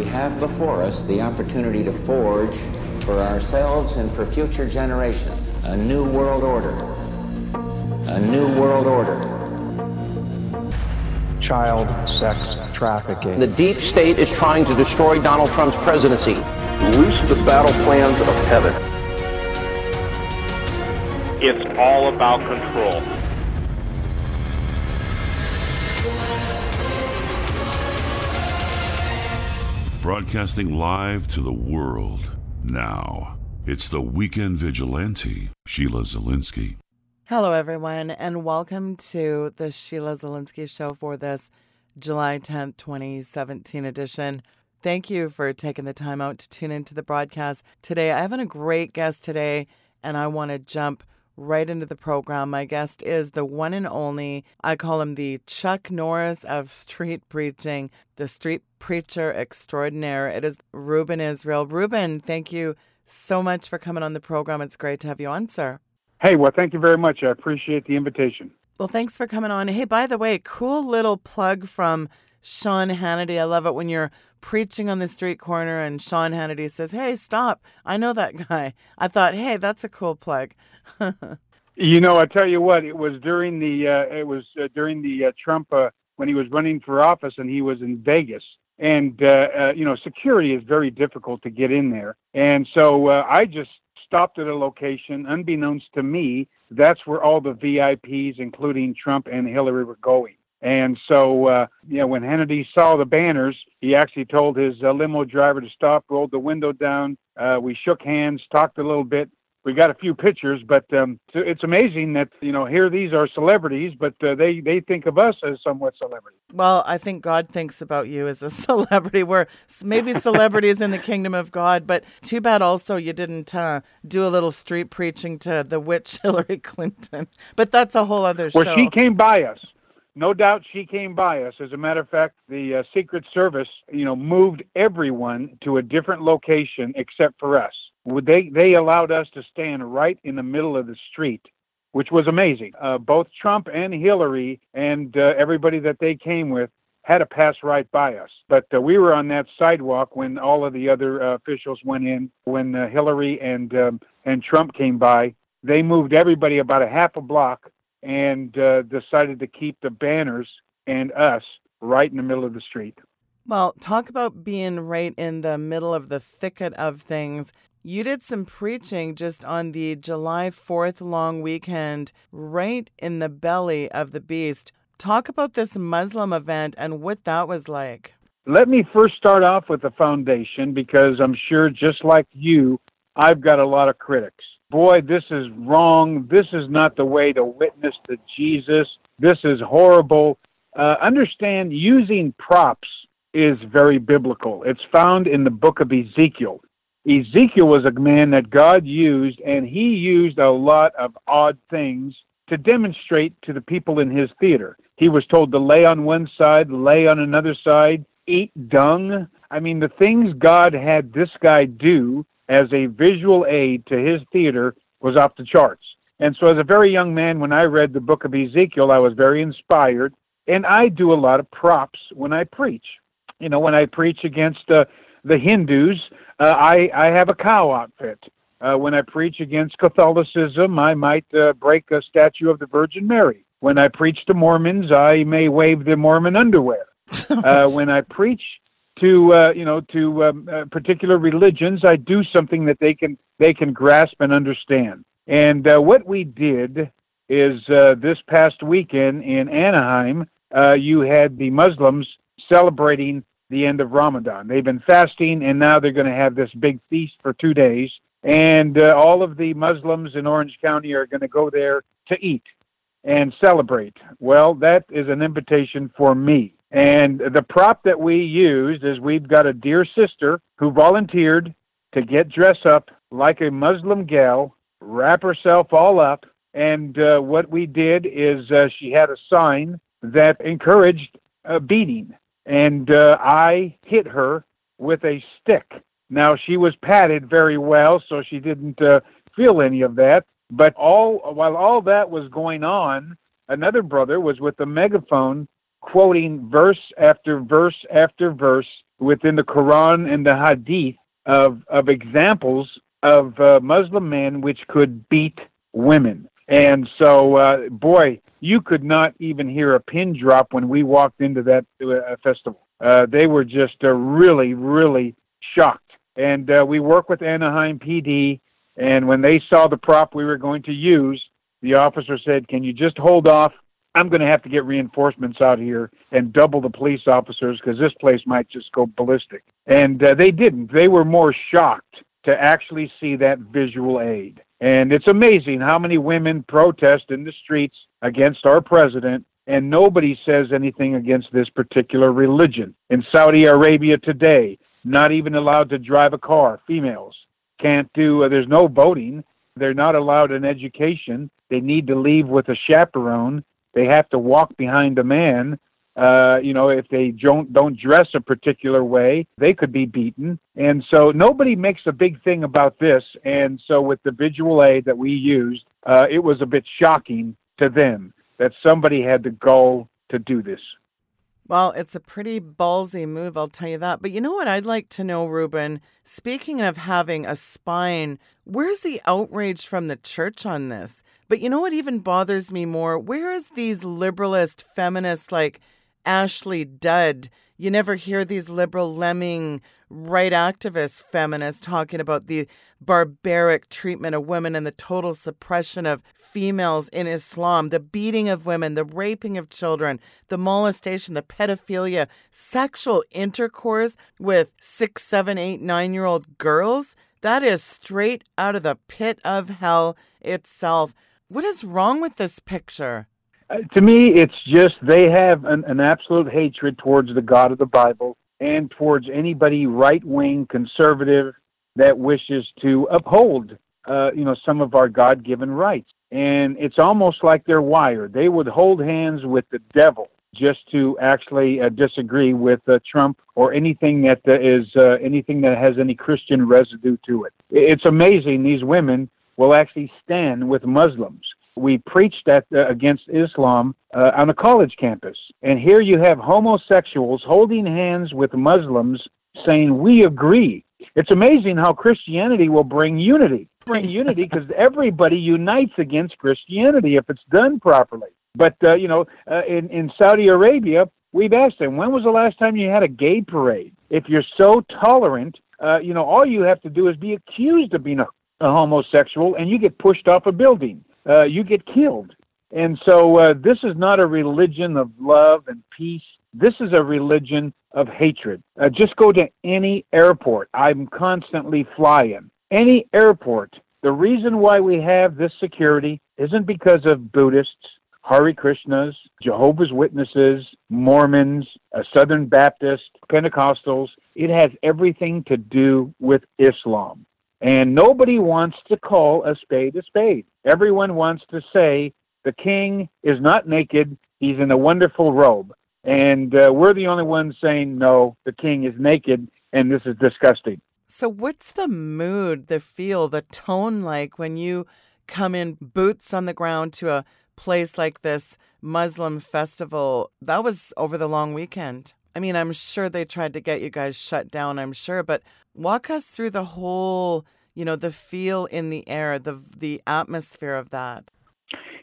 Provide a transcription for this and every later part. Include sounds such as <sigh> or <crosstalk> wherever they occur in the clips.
we have before us the opportunity to forge for ourselves and for future generations a new world order. A new world order. Child sex trafficking. The deep state is trying to destroy Donald Trump's presidency. Loose the battle plans of heaven. It's all about control. Broadcasting live to the world now. It's the Weekend Vigilante, Sheila Zilinsky. Hello, everyone, and welcome to the Sheila Zilinsky Show for this July 10th, 2017 edition. Thank you for taking the time out to tune into the broadcast today. I have a great guest today, and I want to jump right into the program. My guest is the one and only, I call him the Chuck Norris of street preaching, the street preacher extraordinaire. It is Ruben Israel. Ruben, thank you so much for coming on the program. It's great to have you on, sir. Hey, well, thank you very much. I appreciate the invitation. Well, thanks for coming on. Hey, by the way, cool little plug from Sean Hannity. I love it when you're preaching on the street corner and Sean Hannity says, Hey, stop. I know that guy. I thought, Hey, that's a cool plug. <laughs> you know, I tell you what, it was during the, uh, it was uh, during the uh, Trump, uh, when he was running for office and he was in Vegas. And, uh, uh, you know, security is very difficult to get in there. And so I just stopped at a location, unbeknownst to me, that's where all the VIPs, including Trump and Hillary, were going. And so, uh, you know, when Hannity saw the banners, he actually told his uh, limo driver to stop, rolled the window down. Uh, we shook hands, talked a little bit, we got a few pictures, but um, it's amazing that you know here these are celebrities, but uh, they they think of us as somewhat celebrities. Well, I think God thinks about you as a <laughs> celebrity. We're maybe celebrities in the kingdom of God, but too bad also you didn't uh, do a little street preaching to the witch <laughs> Hillary Clinton. But that's a whole other show. Well, she came by us. No doubt she came by us. As a matter of fact, the uh, Secret Service, you know, moved everyone to a different location except for us they they allowed us to stand right in the middle of the street, which was amazing. Uh, both Trump and Hillary and uh, everybody that they came with had to pass right by us, but uh, we were on that sidewalk when all of the other uh, officials went in. When uh, Hillary and um, and Trump came by, they moved everybody about a half a block and uh, decided to keep the banners and us right in the middle of the street. Well, talk about being right in the middle of the thicket of things. You did some preaching just on the July 4th long weekend, right in the belly of the beast. Talk about this Muslim event and what that was like. Let me first start off with the foundation because I'm sure, just like you, I've got a lot of critics. Boy, this is wrong. This is not the way to witness to Jesus. This is horrible. Uh, understand using props is very biblical. It's found in the book of Ezekiel. Ezekiel was a man that God used, and he used a lot of odd things to demonstrate to the people in his theater. He was told to lay on one side, lay on another side, eat dung. I mean, the things God had this guy do as a visual aid to his theater was off the charts. And so, as a very young man, when I read the book of Ezekiel, I was very inspired. And I do a lot of props when I preach. You know, when I preach against uh, the Hindus, uh, I, I have a cow outfit. Uh, when I preach against Catholicism, I might uh, break a statue of the Virgin Mary. When I preach to Mormons, I may wave the Mormon underwear. <laughs> uh, when I preach to uh, you know to um, uh, particular religions, I do something that they can they can grasp and understand. And uh, what we did is uh, this past weekend in Anaheim, uh, you had the Muslims celebrating the end of Ramadan. They've been fasting, and now they're going to have this big feast for two days. And uh, all of the Muslims in Orange County are going to go there to eat and celebrate. Well, that is an invitation for me. And the prop that we used is we've got a dear sister who volunteered to get dressed up like a Muslim gal, wrap herself all up. And uh, what we did is uh, she had a sign that encouraged uh, beating and uh, I hit her with a stick. Now she was padded very well, so she didn't uh, feel any of that. But all while all that was going on, another brother was with the megaphone quoting verse after verse after verse within the Quran and the Hadith of of examples of uh, Muslim men which could beat women. And so, uh, boy, you could not even hear a pin drop when we walked into that uh, festival. Uh, they were just uh, really, really shocked. And uh, we work with Anaheim PD, and when they saw the prop we were going to use, the officer said, "Can you just hold off? I'm going to have to get reinforcements out here and double the police officers because this place might just go ballistic." And uh, they didn't. They were more shocked to actually see that visual aid. And it's amazing how many women protest in the streets against our president, and nobody says anything against this particular religion. In Saudi Arabia today, not even allowed to drive a car, females can't do, uh, there's no voting. They're not allowed an education. They need to leave with a chaperone. They have to walk behind a man uh, you know, if they don't don't dress a particular way, they could be beaten. And so nobody makes a big thing about this. And so with the visual aid that we used, uh, it was a bit shocking to them that somebody had to go to do this. Well, it's a pretty ballsy move, I'll tell you that. But you know what I'd like to know, Ruben? Speaking of having a spine, where's the outrage from the church on this? But you know what even bothers me more? Where is these liberalist feminists like Ashley Judd. You never hear these liberal lemming right activist feminists talking about the barbaric treatment of women and the total suppression of females in Islam, the beating of women, the raping of children, the molestation, the pedophilia, sexual intercourse with six, seven, eight, nine year old girls. That is straight out of the pit of hell itself. What is wrong with this picture? Uh, to me, it's just they have an, an absolute hatred towards the God of the Bible and towards anybody right wing conservative that wishes to uphold, uh, you know, some of our God given rights. And it's almost like they're wired. They would hold hands with the devil just to actually uh, disagree with uh, Trump or anything that uh, is uh, anything that has any Christian residue to it. It's amazing these women will actually stand with Muslims we preached at, uh, against Islam uh, on a college campus. And here you have homosexuals holding hands with Muslims saying, We agree. It's amazing how Christianity will bring unity. <laughs> Bring unity because everybody unites against Christianity if it's done properly. But, uh, you know, uh, in, in Saudi Arabia, we've asked them, when was the last time you had a gay parade? If you're so tolerant, uh, you know, all you have to do is be accused of being a, a homosexual and you get pushed off a building uh, you get killed. And so uh, this is not a religion of love and peace. This is a religion of hatred. Uh, just go to any airport. I'm constantly flying. Any airport. The reason why we have this security isn't because of Buddhists, Hare Krishnas, Jehovah's Witnesses, Mormons, uh, Southern Baptists, Pentecostals. It has everything to do with Islam. And nobody wants to call a spade a spade. Everyone wants to say the king is not naked, he's in a wonderful robe. And uh, we're the only ones saying, no, the king is naked, and this is disgusting. So, what's the mood, the feel, the tone like when you come in boots on the ground to a place like this Muslim festival? That was over the long weekend. I mean, I'm sure they tried to get you guys shut down, I'm sure, but Walk us through the whole, you know, the feel in the air, the the atmosphere of that.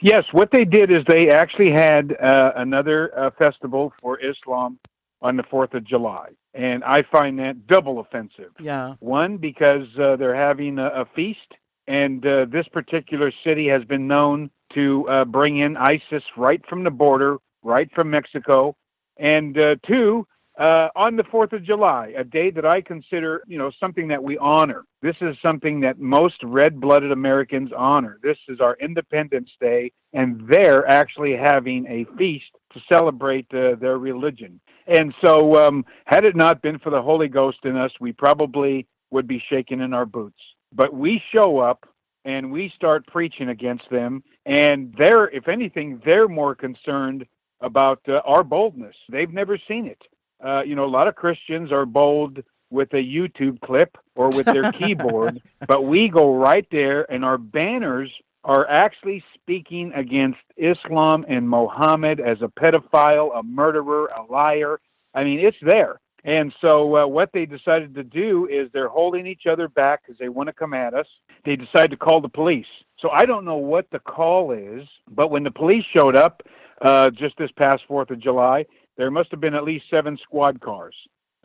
Yes, what they did is they actually had uh, another uh, festival for Islam on the 4th of July. And I find that double offensive. Yeah. One, because uh, they're having a, a feast, and uh, this particular city has been known to uh, bring in ISIS right from the border, right from Mexico. And uh, two, uh, on the 4th of July, a day that I consider, you know, something that we honor. This is something that most red blooded Americans honor. This is our Independence Day, and they're actually having a feast to celebrate uh, their religion. And so, um, had it not been for the Holy Ghost in us, we probably would be shaking in our boots. But we show up and we start preaching against them, and they're, if anything, they're more concerned about uh, our boldness. They've never seen it uh, you know, a lot of Christians are bold with a YouTube clip or with their <laughs> keyboard, but we go right there and our banners are actually speaking against Islam and Mohammed as a pedophile, a murderer, a liar. I mean, it's there. And so uh, what they decided to do is they're holding each other back because they want to come at us. They decide to call the police. So I don't know what the call is, but when the police showed up uh, just this past Fourth of July, there must have been at least seven squad cars.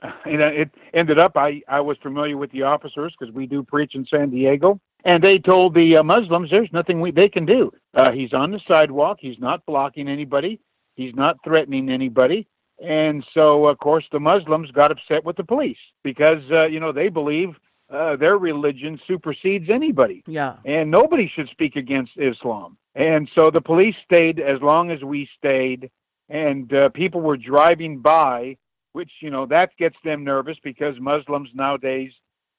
<laughs> And it ended up I I was familiar with the officers because we do preach in San Diego, and they told the uh, Muslims there's nothing we, they can do. Uh, he's on the sidewalk. He's not blocking anybody. He's not threatening anybody. And so, of course, the Muslims got upset with the police because, uh, you know, they believe uh, their religion supersedes anybody. Yeah. And nobody should speak against Islam. And so the police stayed as long as we stayed, and uh, people were driving by, which, you know, that gets them nervous because Muslims nowadays,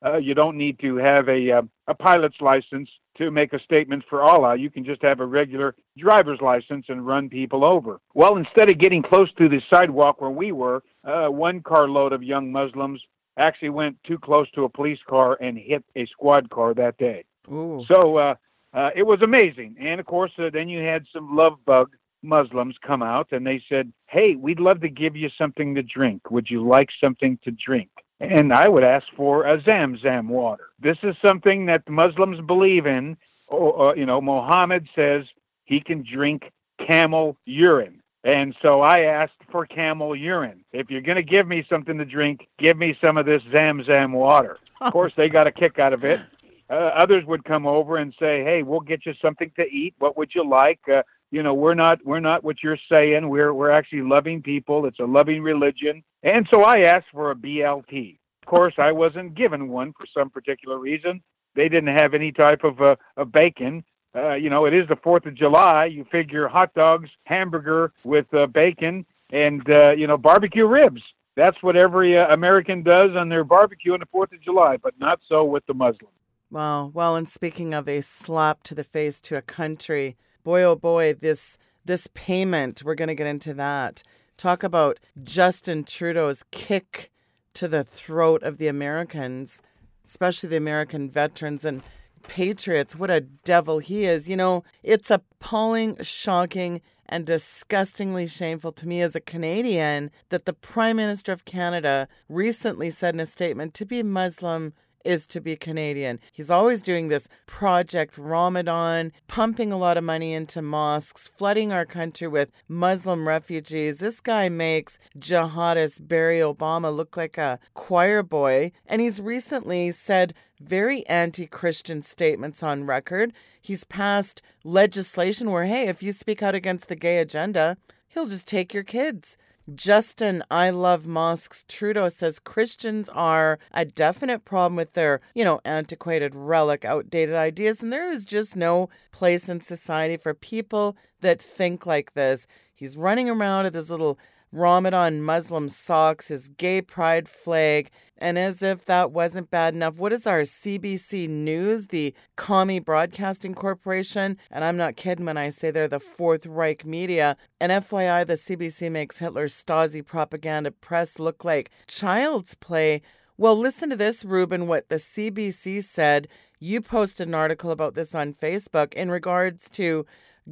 uh, you don't need to have a, uh, a pilot's license to make a statement for Allah. You can just have a regular driver's license and run people over. Well, instead of getting close to the sidewalk where we were, uh, one carload of young Muslims actually went too close to a police car and hit a squad car that day. Ooh. So uh, uh, it was amazing. And of course, uh, then you had some love bug Muslims come out and they said, Hey, we'd love to give you something to drink. Would you like something to drink? And I would ask for a Zamzam water. This is something that Muslims believe in. Or, uh, you know, Muhammad says he can drink camel urine. And so I asked for camel urine. If you're going to give me something to drink, give me some of this Zamzam water. Of course, they got a kick out of it. Uh, others would come over and say, "Hey, we'll get you something to eat. What would you like?" Uh, you know, we're not we're not what you're saying. We're we're actually loving people. It's a loving religion. And so I asked for a BLT. Of course, I wasn't given one for some particular reason. They didn't have any type of uh, of bacon. Uh, you know, it is the Fourth of July. You figure hot dogs, hamburger with uh, bacon, and uh, you know barbecue ribs. That's what every uh, American does on their barbecue on the Fourth of July, but not so with the Muslims. Wow. Well, and speaking of a slap to the face to a country, boy oh boy, this this payment, we're going to get into that. Talk about Justin Trudeau's kick to the throat of the Americans, especially the American veterans and patriots. What a devil he is. You know, it's appalling, shocking, and disgustingly shameful to me as a Canadian that the Prime Minister of Canada recently said in a statement to be Muslim is to be Canadian. He's always doing this Project Ramadan, pumping a lot of money into mosques, flooding our country with Muslim refugees. This guy makes jihadist Barry Obama look like a choir boy. And he's recently said very anti Christian statements on record. He's passed legislation where, hey, if you speak out against the gay agenda, he'll just take your kids. Justin, I love mosques. Trudeau says Christians are a definite problem with their, you know, antiquated relic, outdated ideas, and there is just no place in society for people that think like this. He's running around with his little Ramadan Muslim socks, his gay pride flag, and as if that wasn't bad enough, what is our CBC News, the Commie Broadcasting Corporation? And I'm not kidding when I say they're the Fourth Reich media. And FYI, the CBC makes Hitler's Stasi propaganda press look like child's play. Well, listen to this, Ruben, what the CBC said. You posted an article about this on Facebook in regards to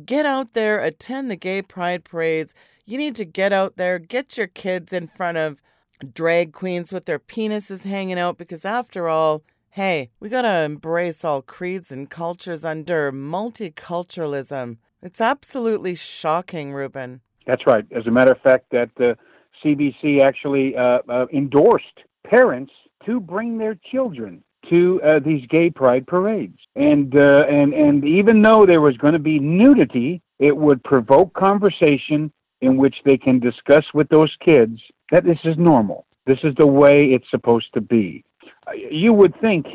get out there, attend the gay pride parades. You need to get out there, get your kids in front of drag queens with their penises hanging out because, after all, hey, we got to embrace all creeds and cultures under multiculturalism. It's absolutely shocking, Ruben. That's right. As a matter of fact, that the CBC actually uh, uh, endorsed parents to bring their children to uh, these gay pride parades, and uh, and and even though there was going to be nudity, it would provoke conversation in which they can discuss with those kids that this is normal. This is the way it's supposed to be. You would think,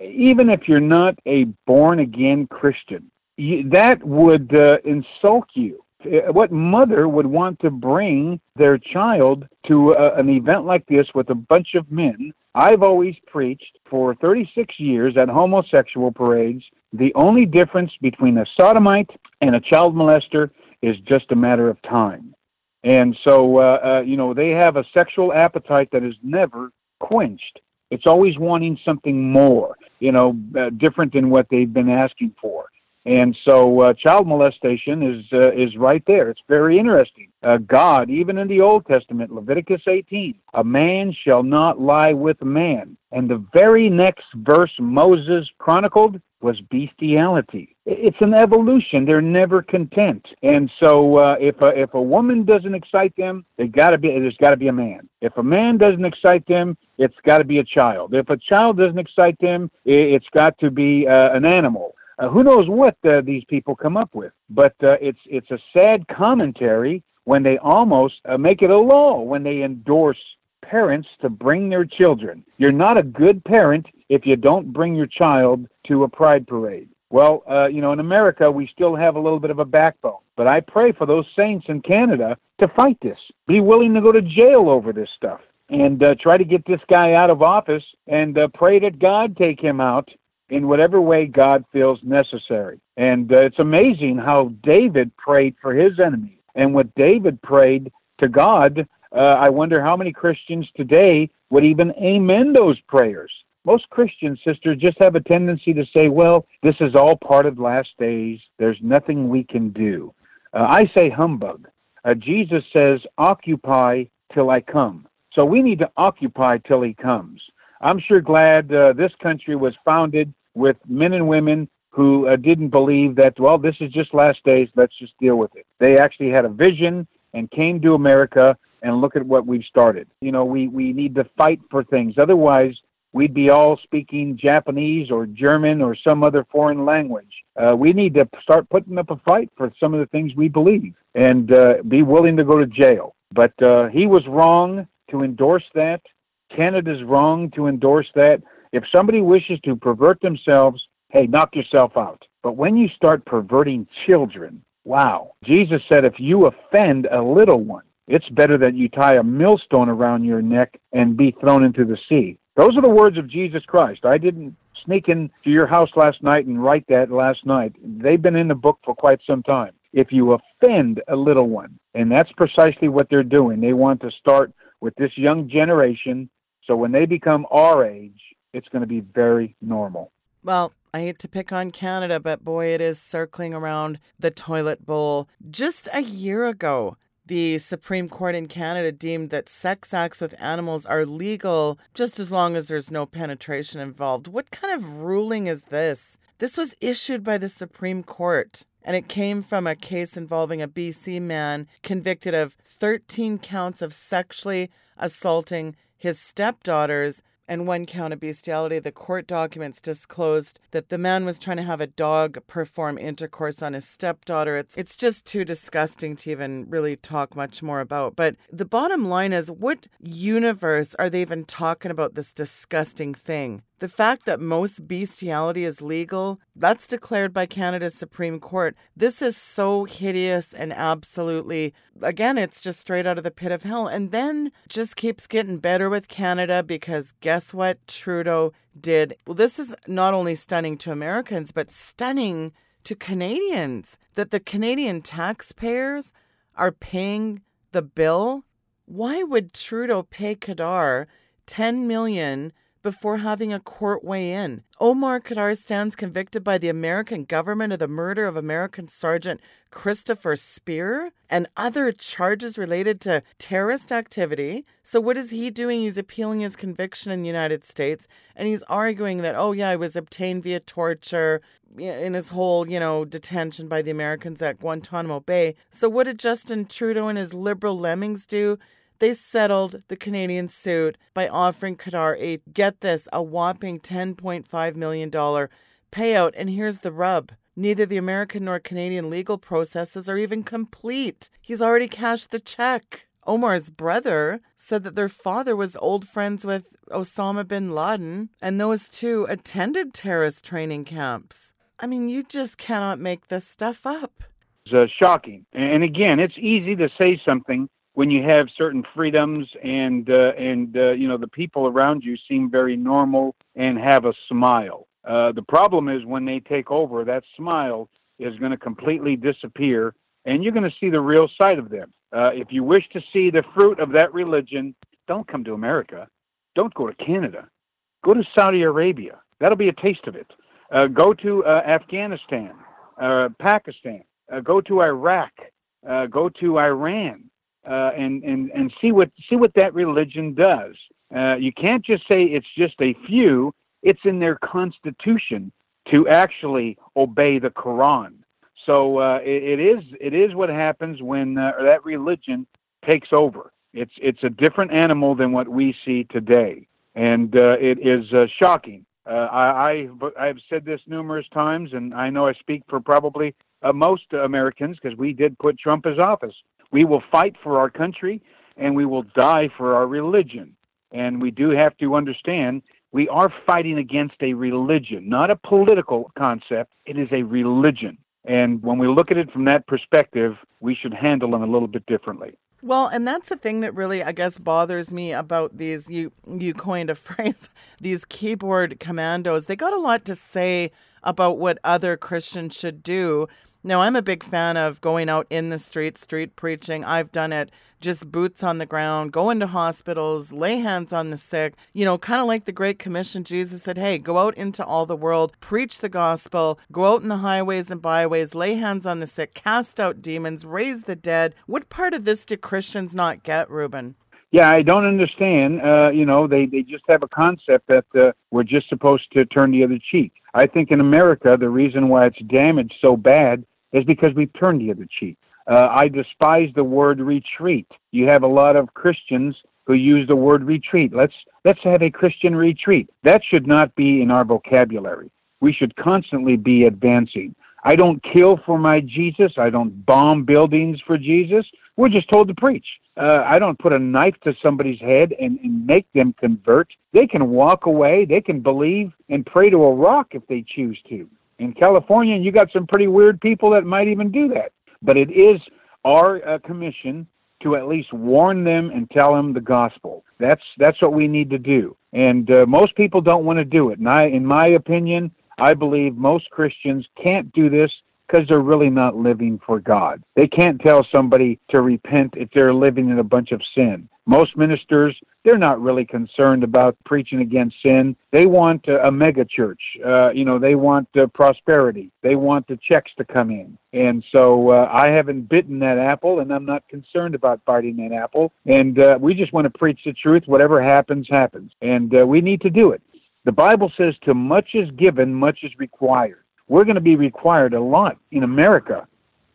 even if you're not a born again Christian, you, that would uh, insult you. Uh, what mother would want to bring their child to a, an event like this with a bunch of men? I've always preached for 36 years at homosexual parades. The only difference between a sodomite and a child molester is just a matter of time. And so, uh, uh, you know, they have a sexual appetite that is never quenched. It's always wanting something more, you know, uh, different than what they've been asking for. And so, uh, child molestation is uh, is right there. It's very interesting. Uh, God, even in the Old Testament, Leviticus 18, a man shall not lie with man. And the very next verse Moses chronicled was bestiality. It's an evolution. They're never content. And so, uh, if a, if a woman doesn't excite them, they got to be. There's got to be a man. If a man doesn't excite them, it's got to be a child. If a child doesn't excite them, it's got to be uh, an animal. Uh, who knows what uh, these people come up with? But uh, it's it's a sad commentary when they almost uh, make it a law when they endorse parents to bring their children. You're not a good parent if you don't bring your child to a pride parade. Well, uh, you know, in America, we still have a little bit of a backbone. But I pray for those saints in Canada to fight this. Be willing to go to jail over this stuff and uh, try to get this guy out of office and uh, pray that God take him out in whatever way God feels necessary. And uh, it's amazing how David prayed for his enemies. And what David prayed to God, uh, I wonder how many Christians today would even amen those prayers. Most Christian sisters just have a tendency to say, well, this is all part of last days. There's nothing we can do. Uh, I say humbug. Uh, Jesus says, occupy till I come. So we need to occupy till he comes. I'm sure glad uh, this country was founded with men and women who uh, didn't believe that, well, this is just last days, let's just deal with it. They actually had a vision and came to America, and look at what we've started. You know, we, we need to fight for things. Otherwise, we'd be all speaking Japanese or German or some other foreign language. Uh, we need to start putting up a fight for some of the things we believe and uh, be willing to go to jail. But uh, he was wrong to endorse that. Canada's wrong to endorse that. If somebody wishes to pervert themselves, hey, knock yourself out. But when you start perverting children, wow. Jesus said, if you offend a little one, it's better that you tie a millstone around your neck and be thrown into the sea. Those are the words of Jesus Christ. I didn't sneak into your house last night and write that last night. They've been in the book for quite some time. If you offend a little one, and that's precisely what they're doing, they want to start with this young generation. So when they become our age, it's going to be very normal. Well, I hate to pick on Canada, but boy, it is circling around the toilet bowl. Just a year ago, the Supreme Court in Canada deemed that sex acts with animals are legal just as long as there's no penetration involved. What kind of ruling is this? This was issued by the Supreme Court, and it came from a case involving a BC man convicted of 13 counts of sexually assaulting his stepdaughters and one count of bestiality, the court documents disclosed that the man was trying to have a dog perform intercourse on his stepdaughter. It's it's just too disgusting to even really talk much more about. But the bottom line is what universe are they even talking about this disgusting thing? The fact that most bestiality is legal, that's declared by Canada's Supreme Court. This is so hideous and absolutely, again, it's just straight out of the pit of hell. And then just keeps getting better with Canada because guess what Trudeau did? Well, this is not only stunning to Americans, but stunning to Canadians that the Canadian taxpayers are paying the bill. Why would Trudeau pay Khadr 10 million before having a court weigh in. Omar Khadr stands convicted by the American government of the murder of American Sergeant Christopher Speer and other charges related to terrorist activity. So, what is he doing? He's appealing his conviction in the United States and he's arguing that, oh, yeah, I was obtained via torture in his whole, you know, detention by the Americans at Guantanamo Bay. So, what did Justin Trudeau and his liberal lemmings do? They settled the Canadian suit by offering Khadr a, get this, a whopping $10.5 million payout. And here's the rub neither the American nor Canadian legal processes are even complete. He's already cashed the check. Omar's brother said that their father was old friends with Osama bin Laden, and those two attended terrorist training camps. I mean, you just cannot make this stuff up. It's uh, shocking. And again, it's easy to say something when you have certain freedoms and uh, and uh, you know the people around you seem very normal and have a smile. Uh, the problem is when they take over, that smile is going to completely disappear, and you're going to see the real side of them. Uh, if you wish to see the fruit of that religion, don't come to America. Don't go to Canada. Go to Saudi Arabia. That'll be a taste of it. Uh, go to uh, Afghanistan. uh, Pakistan, go to Iraq, uh, go to Iran, uh, and and and see what see what that religion does. Uh, you can't just say it's just a few. It's in their constitution to actually obey the Quran. So uh, it, it is it is what happens when uh, that religion takes over. It's it's a different animal than what we see today, and uh, it is shocking. I, I I've said this numerous times, and I know I speak for probably most Americans because we did put Trump as office. We will fight for our country, and we will die for our religion. And we do have to understand we are fighting against a religion, not a political concept. It is a religion. And when we look at it from that perspective, we should handle them a little bit differently. Well, and that's the thing that really, I guess, bothers me about these. You you coined a <laughs> phrase, these keyboard commandos. They got a lot to say about what other Christians should do. Now, I'm a big fan of going out in the street, street preaching. I've done it just boots on the ground, go into hospitals, lay hands on the sick. You know, kind of like the Great Commission, Jesus said, hey, go out into all the world, preach the gospel, go out in the highways and byways, lay hands on the sick, cast out demons, raise the dead. What part of this do Christians not get, Ruben? Yeah, I don't understand. Uh, you know, they, they just have a concept that uh, we're just supposed to turn the other cheek. I think in America, the reason why it's damaged so bad is because we've turned the other cheek. Uh, I despise the word retreat. You have a lot of Christians who use the word retreat. Let's let's have a Christian retreat. That should not be in our vocabulary. We should constantly be advancing. I don't kill for my Jesus. I don't bomb buildings for Jesus. We're just told to preach. Uh, I don't put a knife to somebody's head and, and make them convert. They can walk away. They can believe and pray to a rock if they choose to in California, you got some pretty weird people that might even do that. But it is our uh, commission to at least warn them and tell them the gospel. That's that's what we need to do. And uh, most people don't want to do it. And I, in my opinion, I believe most Christians can't do this because they're really not living for God. They can't tell somebody to repent if they're living in a bunch of sin. Most ministers, they're not really concerned about preaching against sin. They want a, a mega church. Uh, you know, they want uh, prosperity. They want the checks to come in. And so uh, I haven't bitten that apple, and I'm not concerned about biting that apple. And uh, we just want to preach the truth. Whatever happens, happens. And uh, we need to do it. The Bible says, to much is given, much is required we're going to be required a lot in America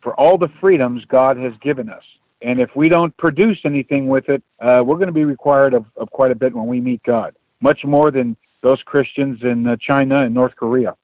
for all the freedoms God has given us. And if we don't produce anything with it, uh, we're going to be required of, of quite a bit when we meet God, much more than those Christians in uh, China and North Korea.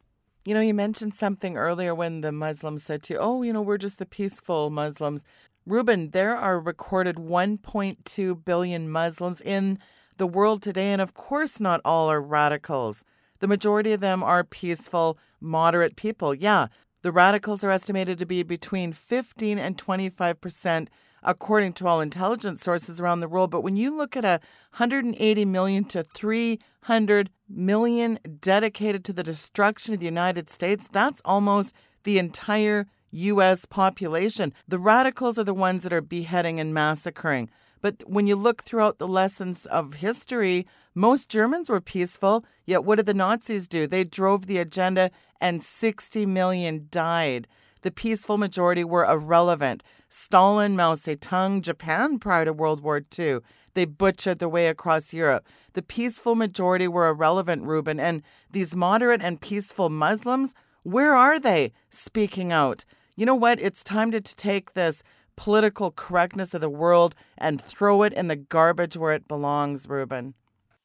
You know, you mentioned something earlier when the Muslims said to you, oh, you know, we're just the peaceful Muslims. Ruben, there are recorded 1.2 billion Muslims in the world today, and of course, not all are radicals. The majority of them are peaceful, moderate people. Yeah, the radicals are estimated to be between 15 and 25 percent, according to all intelligence sources around the world. But when you look at a 180 million to 300 million dedicated to the destruction of the United States, that's almost the entire U.S. population. The radicals are the ones that are beheading and massacring. But when you look throughout the lessons of history, most Germans were peaceful, yet what did the Nazis do? They drove the agenda and 60 million died. The peaceful majority were irrelevant. Stalin, Mao Zedong, Japan prior to World War II, they butchered their way across Europe. The peaceful majority were irrelevant, Ruben. And these moderate and peaceful Muslims, where are they speaking out? You know what? It's time to, to take this political correctness of the world and throw it in the garbage where it belongs, Ruben.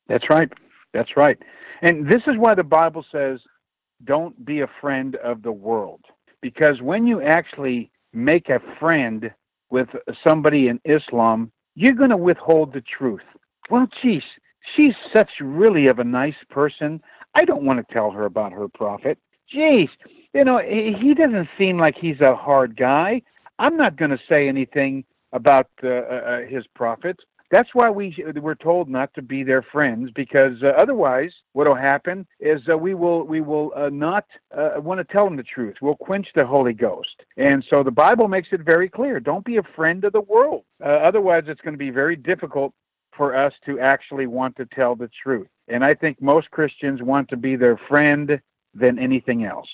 That's right. That's right. And this is why the Bible says, don't be a friend of the world. Because when you actually make a friend with somebody in Islam, you're going to withhold the truth. Well, geez, she's such really of a nice person. I don't want to tell her about her prophet. Geez, you know, he doesn't seem like he's a hard guy. I'm not going to say anything about uh, uh, his prophet. That's why we we're told not to be their friends because uh, otherwise, what will happen is uh, we will we will uh, not uh, want to tell them the truth. We'll quench the Holy Ghost, and so the Bible makes it very clear: don't be a friend of the world. Uh, otherwise, it's going to be very difficult for us to actually want to tell the truth. And I think most Christians want to be their friend than anything else.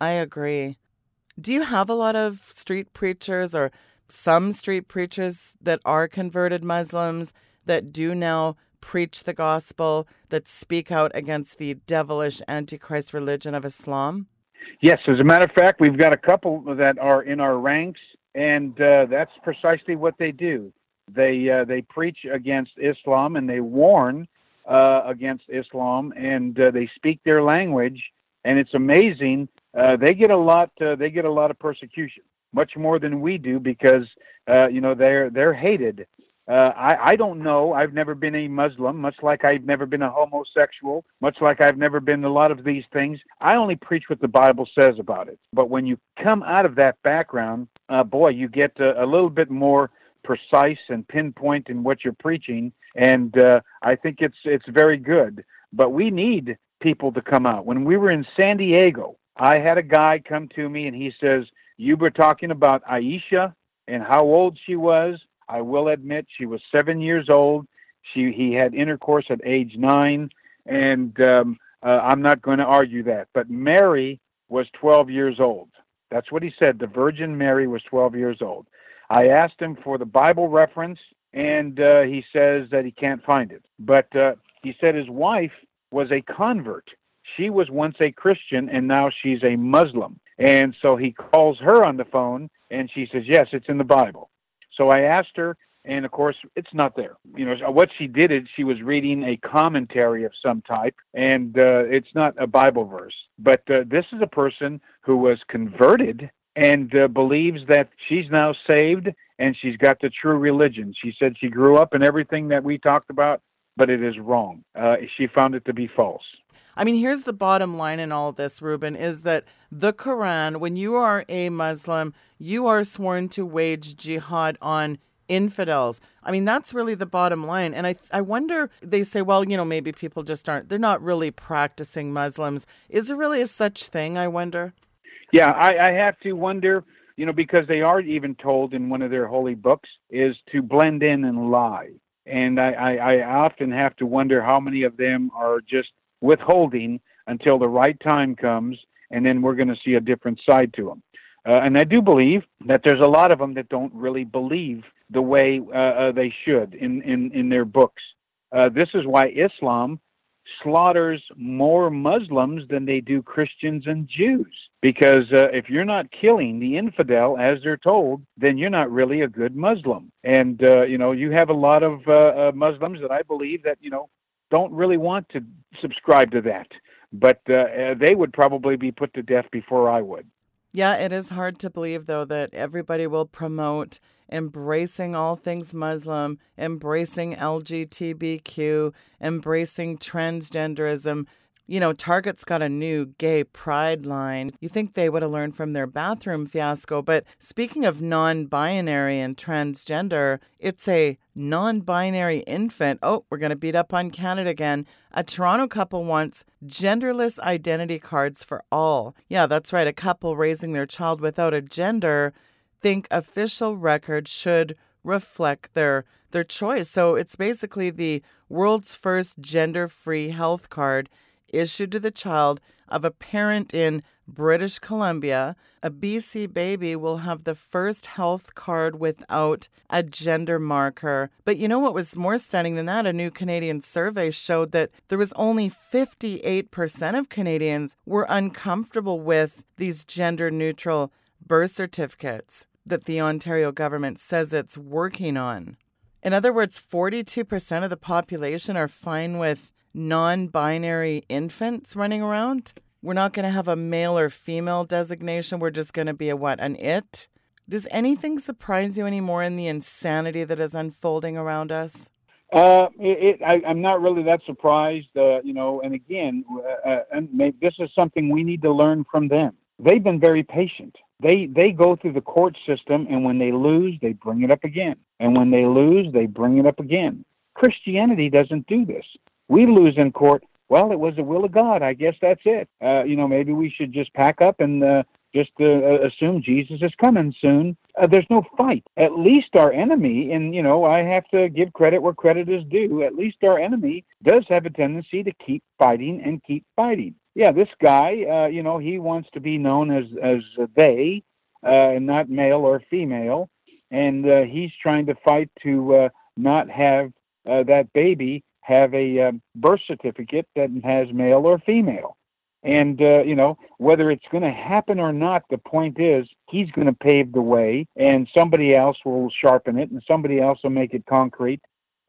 I agree. Do you have a lot of street preachers or some street preachers that are converted Muslims that do now preach the gospel, that speak out against the devilish antichrist religion of Islam? Yes, as a matter of fact, we've got a couple that are in our ranks, and uh, that's precisely what they do. They uh, they preach against Islam and they warn uh, against Islam, and uh, they speak their language. And it's amazing. Uh, they get a lot. Uh, they get a lot of persecution, much more than we do, because you know they're they're hated. Uh, I, I don't know. I've never been a Muslim, much like I've never been a homosexual, much like I've never been a lot of these things. I only preach what the Bible says about it. But when you come out of that background, uh, boy, you get a, a little bit more precise and pinpoint in what you're preaching, and uh, I think it's it's very good. But we need people to come out. When we were in San Diego, I had a guy come to me and he says, "You were talking about Aisha and how old she was." I will admit she was seven years old. She he had intercourse at age nine, and um, uh, I'm not going to argue that. But Mary was 12 years old. That's what he said. The Virgin Mary was 12 years old. I asked him for the Bible reference, and uh, he says that he can't find it. But uh, he said his wife was a convert. She was once a Christian, and now she's a Muslim. And so he calls her on the phone, and she says, Yes, it's in the Bible. So I asked her, and of course, it's not there. You know, what she did is she was reading a commentary of some type, and uh, it's not a Bible verse. But uh, this is a person who was converted and uh, believes that she's now saved and she's got the true religion. She said she grew up in everything that we talked about, but it is wrong. Uh, she found it to be false. I mean, here's the bottom line in all this, Ruben, is that the Quran, when you are a Muslim, you are sworn to wage jihad on infidels. I mean, that's really the bottom line. And I, I wonder, they say, well, you know, maybe people just aren't, they're not really practicing Muslims. Is there really a such thing, I wonder? Yeah, I, I have to wonder, you know, because they are even told in one of their holy books is to blend in and lie. And I, I, I often have to wonder how many of them are just withholding until the right time comes, and then we're going to see a different side to them. Uh, and I do believe that there's a lot of them that don't really believe the way uh, uh, they should in, in, in their books. Uh, this is why Islam slaughters more Muslims than they do Christians and Jews. Because uh, if you're not killing the infidel as they're told, then you're not really a good Muslim. And uh, you know, you have a lot of uh, uh Muslims that I believe that you know don't really want to subscribe to that. But uh, uh, they would probably be put to death before I would. Yeah, it is hard to believe, though, that everybody will promote embracing all things Muslim, embracing LGBTQ, embracing transgenderism, you know, Target's got a new gay pride line. You think they would have learned from their bathroom fiasco. But speaking of non binary and transgender, it's a non binary infant. Oh, we're going to beat up on Canada again. A Toronto couple wants genderless identity cards for all. Yeah, that's right. A couple raising their child without a gender think official records should reflect their their choice. So it's basically the world's first gender-free health card issued to the child of a parent in British Columbia, a BC baby will have the first health card without a gender marker. But you know what was more stunning than that? A new Canadian survey showed that there was only 58% of Canadians were uncomfortable with these gender neutral birth certificates that the Ontario government says it's working on. In other words, 42% of the population are fine with non binary infants running around. We're not going to have a male or female designation. We're just going to be a what? An it? Does anything surprise you anymore in the insanity that is unfolding around us? Uh, it, it, I, am not really that surprised, uh, you know. And again, uh, uh, and this is something we need to learn from them. They've been very patient. They they go through the court system, and when they lose, they bring it up again. And when they lose, they bring it up again. Christianity doesn't do this we lose in court. Well, it was the will of God. I guess that's it. Uh, you know, maybe we should just pack up and uh, just uh, uh, assume Jesus is coming soon. Uh, there's no fight. At least our enemy, and you know, I have to give credit where credit is due. At least our enemy does have a tendency to keep fighting and keep fighting. Yeah, this guy, uh, you know, he wants to be known as as they, uh, not male or female, and uh, he's trying to fight to uh, not have uh, that baby have a um, birth certificate that has male or female. And, uh, you know, whether it's going to happen or not, the point is he's going to pave the way and somebody else will sharpen it and somebody else will make it concrete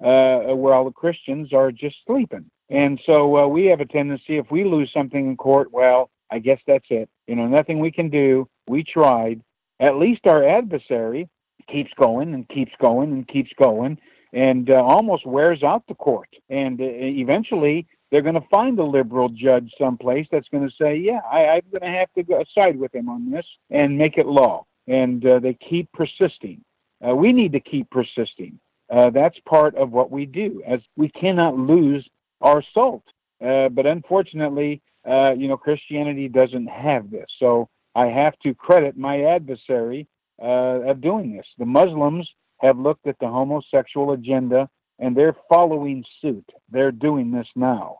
uh, where all the Christians are just sleeping. And so uh, we have a tendency, if we lose something in court, well, I guess that's it. You know, nothing we can do. We tried. At least our adversary keeps going and keeps going and keeps going and uh, almost wears out the court. And uh, eventually, they're going to find a liberal judge someplace that's going to say, "Yeah, I, I'm going to have to go side with him on this and make it law." And uh, they keep persisting. Uh, we need to keep persisting. Uh, that's part of what we do, as we cannot lose our salt. Uh, but unfortunately, uh, you know, Christianity doesn't have this. So I have to credit my adversary uh, of doing this. The Muslims have looked at the homosexual agenda and they're following suit. They're doing this now,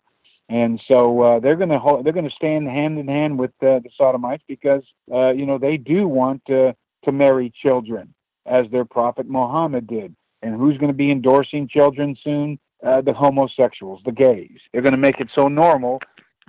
and so uh, they're going to they're going to stand hand in hand with uh, the Sodomites because uh, you know they do want to to marry children as their prophet Muhammad did. And who's going to be endorsing children soon? Uh, the homosexuals, the gays. They're going to make it so normal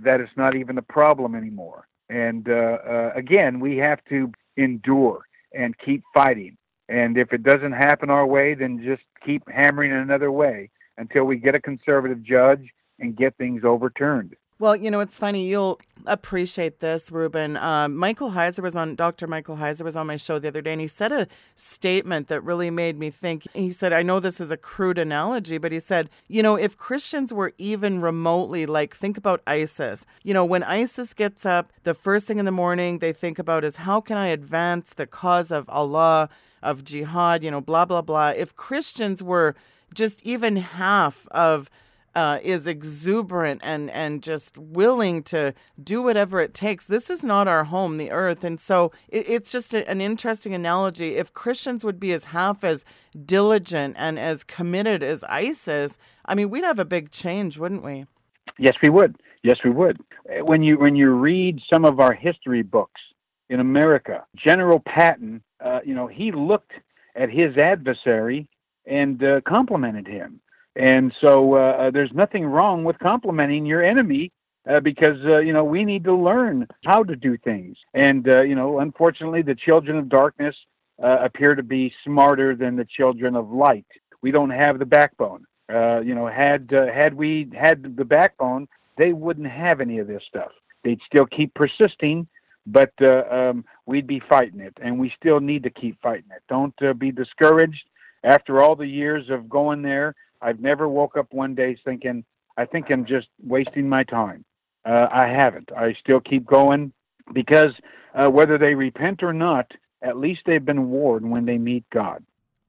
that it's not even a problem anymore. And uh, uh, again, we have to endure and keep fighting and if it doesn't happen our way, then just keep hammering another way until we get a conservative judge and get things overturned. Well, you know, it's funny. You'll appreciate this, Ruben. Um, Michael Heiser was on, Dr. Michael Heiser was on my show the other day, and he said a statement that really made me think. He said, I know this is a crude analogy, but he said, you know, if Christians were even remotely like, think about ISIS. You know, when ISIS gets up, the first thing in the morning they think about is, how can I advance the cause of Allah? Of jihad, you know, blah, blah, blah. If Christians were just even half of uh, is exuberant and and just willing to do whatever it takes. This is not our home, the earth, and so it, it's just a, an interesting analogy. If Christians would be as half as diligent and as committed as ISIS, I mean, we'd have a big change, wouldn't we? Yes, we would. Yes, we would. When you when you read some of our history books in America, General Patton uh, you know, he looked at his adversary and uh, complimented him. And so uh, uh, there's nothing wrong with complimenting your enemy uh, because uh, you know we need to learn how to do things. And you know, unfortunately, the children of darkness appear to be smarter than the children of light. We don't have the backbone. You know, had had we had the backbone, they wouldn't have any of this stuff. They'd still keep persisting but uh, um, we'd be fighting it, and we still need to keep fighting it. Don't uh, be discouraged. After all the years of going there, I've never woke up one day thinking, I think I'm just wasting my time. Uh, I haven't. I still keep going because uh, whether they repent or not, at least they've been warned when they meet God.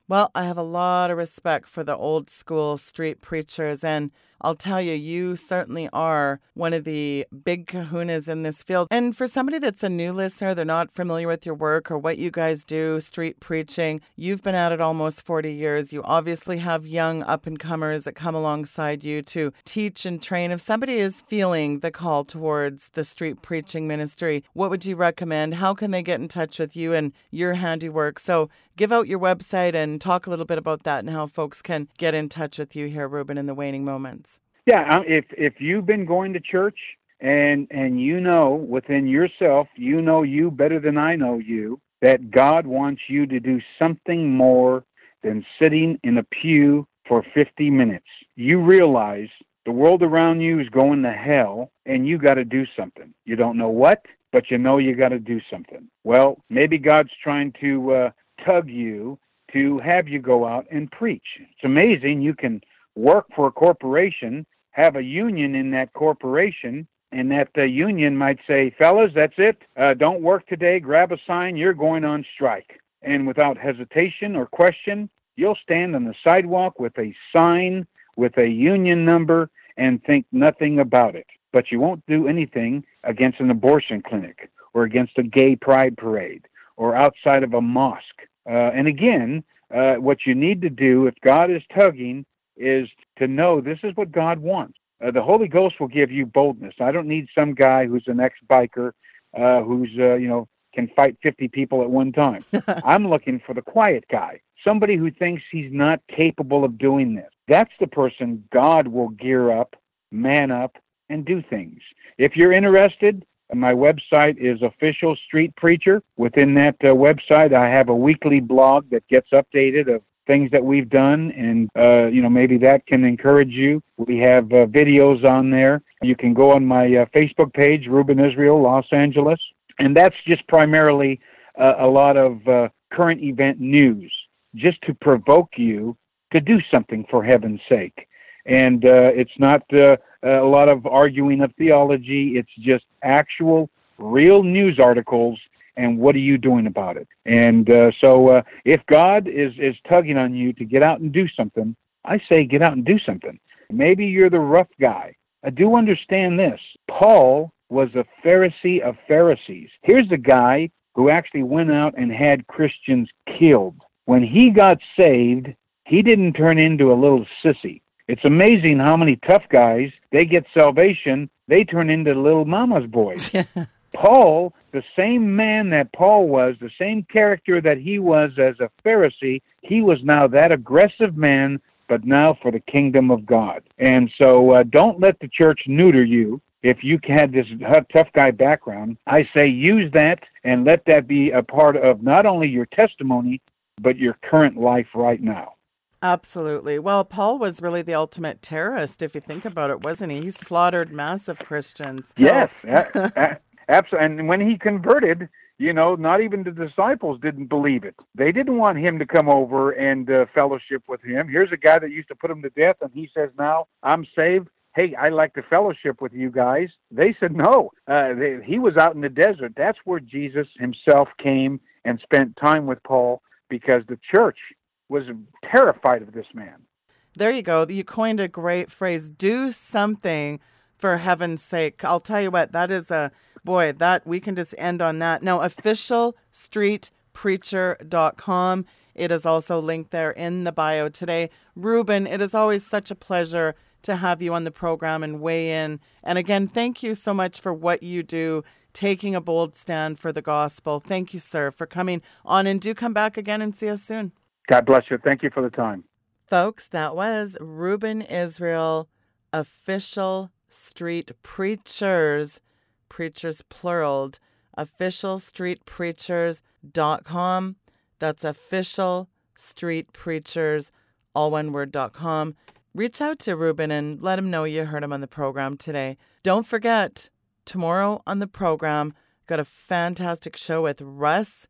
Well, I have a lot of respect for the old school street preachers, and I'll tell you, you certainly are one of the big kahunas in this field. And for somebody that's a new listener, they're not familiar with your work or what you guys do, street preaching, you've been at it almost 40 years. You obviously have young up and comers that come alongside you to teach and train. If somebody is feeling the call towards the street preaching ministry, what would you recommend? How can they get in touch with you and your handiwork? So give out your website and talk a little bit about that and how folks can get in touch with you here, Ruben, in the waning moments. Yeah, um, if if you've been going to church and and you know within yourself, you know you better than I know you that God wants you to do something more than sitting in a pew for 50 minutes. You realize the world around you is going to hell and you got to do something. You don't know what, but you know you got to do something. Well, maybe God's trying to uh, tug you to have you go out and preach. It's amazing you can work for a corporation, have a union in that corporation, and that uh, union might say, fellas, that's it. Uh, don't work today. Grab a sign. You're going on strike. And without hesitation or question, you'll stand on the sidewalk with a sign with a union number and think nothing about it. But you won't do anything against an abortion clinic or against a gay pride parade or outside of a mosque. Uh, and again, uh, what you need to do if God is tugging is to know this is what God wants. Uh, the Holy Ghost will give you boldness. I don't need some guy who's an ex-biker, uh, who's uh, you know can fight 50 people at one time. <laughs> I'm looking for the quiet guy, somebody who thinks he's not capable of doing this. That's the person God will gear up, man up, and do things. If you're interested, my website is Official Street Preacher. Within that uh, website, I have a weekly blog that gets updated of things that we've done, and uh, you know maybe that can encourage you. We have uh, videos on there. You can go on my uh, Facebook page, Ruben Israel, Los Angeles, and that's just primarily uh, a lot of uh, current event news, just to provoke you to do something for heaven's sake. And uh, it's not a lot of arguing of theology. It's just actual, real news articles and what are you doing about it? And uh, so, uh, if God is is tugging on you to get out and do something, I say get out and do something. Maybe you're the rough guy. I do understand this. Paul was a Pharisee of Pharisees. Here's the guy who actually went out and had Christians killed. When he got saved, he didn't turn into a little sissy. It's amazing how many tough guys they get salvation, they turn into little mama's boys. <laughs> Paul, the same man that Paul was, the same character that he was as a Pharisee, he was now that aggressive man, but now for the kingdom of God. And so uh, don't let the church neuter you. If you had this tough guy background, I say use that and let that be a part of not only your testimony, but your current life right now. Absolutely. Well, Paul was really the ultimate terrorist, if you think about it, wasn't he? He slaughtered massive Christians. So... Yes. Absolutely. And when he converted, you know, not even the disciples didn't believe it. They didn't want him to come over and uh, fellowship with him. Here's a guy that used to put him to death, and he says, Now I'm saved. Hey, I like to fellowship with you guys. They said no. Uh, they, he was out in the desert. That's where Jesus himself came and spent time with Paul because the church was terrified of this man. There you go. You coined a great phrase do something for heaven's sake. I'll tell you what, that is a boy, that we can just end on that. Now, officialstreetpreacher.com. It is also linked there in the bio today. Ruben, it is always such a pleasure to have you on the program and weigh in. And again, thank you so much for what you do, taking a bold stand for the gospel. Thank you, sir, for coming on. And do come back again and see us soon. God bless you. Thank you for the time. Folks, that was Ruben Israel, official street preachers preachers plural, officialstreetpreachers.com. That's official street preachers, all one word.com. Reach out to Ruben and let him know you heard him on the program today. Don't forget, tomorrow on the program, got a fantastic show with Russ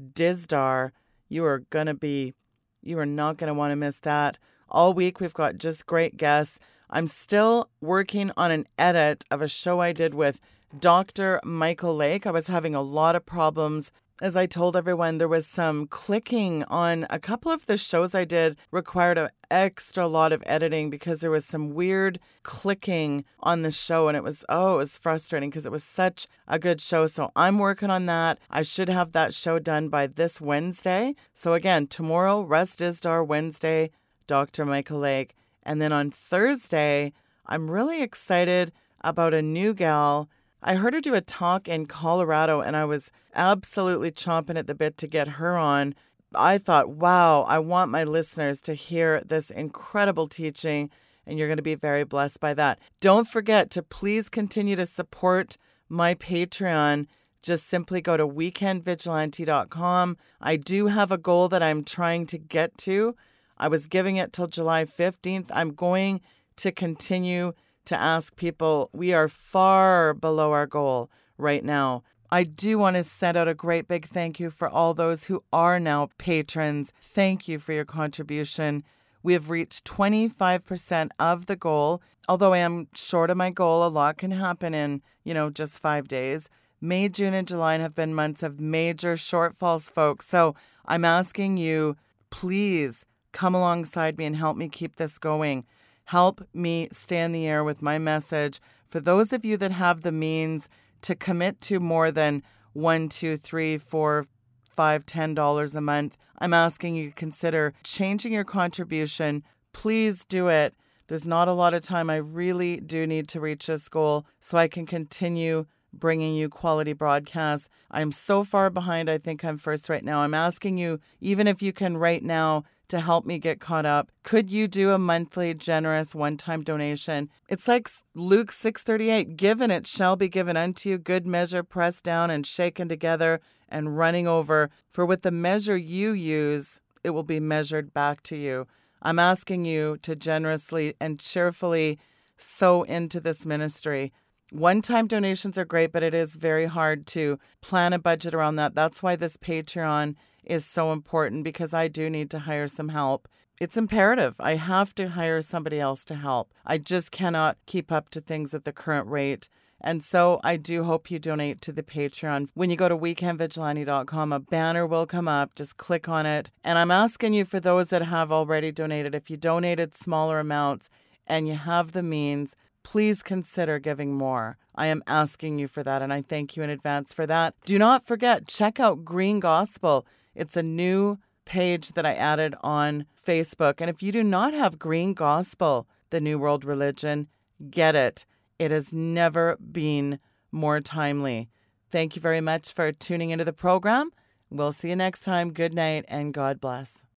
Dizdar. You are going to be, you are not going to want to miss that. All week, we've got just great guests. I'm still working on an edit of a show I did with Dr. Michael Lake. I was having a lot of problems. As I told everyone, there was some clicking on a couple of the shows I did required an extra lot of editing because there was some weird clicking on the show and it was oh, it was frustrating because it was such a good show. So I'm working on that. I should have that show done by this Wednesday. So again, tomorrow, Russ Dizdar Wednesday, Dr. Michael Lake. And then on Thursday, I'm really excited about a new gal I heard her do a talk in Colorado and I was absolutely chomping at the bit to get her on. I thought, wow, I want my listeners to hear this incredible teaching, and you're going to be very blessed by that. Don't forget to please continue to support my Patreon. Just simply go to weekendvigilante.com. I do have a goal that I'm trying to get to. I was giving it till July 15th. I'm going to continue to ask people. We are far below our goal right now. I do want to send out a great big thank you for all those who are now patrons. Thank you for your contribution. We have reached 25% of the goal. Although I am short of my goal, a lot can happen in, you know, just five days. May, June, and July have been months of major shortfalls, folks. So I'm asking you, please come alongside me and help me keep this going. Help me stay in the air with my message. For those of you that have the means to commit to more than one, two, three, four, five, ten dollars a month, I'm asking you to consider changing your contribution. Please do it. There's not a lot of time. I really do need to reach this goal so I can continue bringing you quality broadcasts. I'm so far behind. I think I'm first right now. I'm asking you, even if you can right now, to help me get caught up. Could you do a monthly generous one-time donation? It's like Luke 6:38, given it shall be given unto you, good measure pressed down and shaken together and running over, for with the measure you use, it will be measured back to you. I'm asking you to generously and cheerfully sow into this ministry. One time donations are great, but it is very hard to plan a budget around that. That's why this Patreon is so important because I do need to hire some help. It's imperative. I have to hire somebody else to help. I just cannot keep up to things at the current rate. And so I do hope you donate to the Patreon. When you go to weekendvigilante.com, a banner will come up. Just click on it. And I'm asking you for those that have already donated, if you donated smaller amounts and you have the means, please consider giving more. I am asking you for that, and I thank you in advance for that. Do not forget, check out Green Gospel. It's a new page that I added on Facebook. And if you do not have Green Gospel, the New World Religion, get it. It has never been more timely. Thank you very much for tuning into the program. We'll see you next time. Good night and God bless.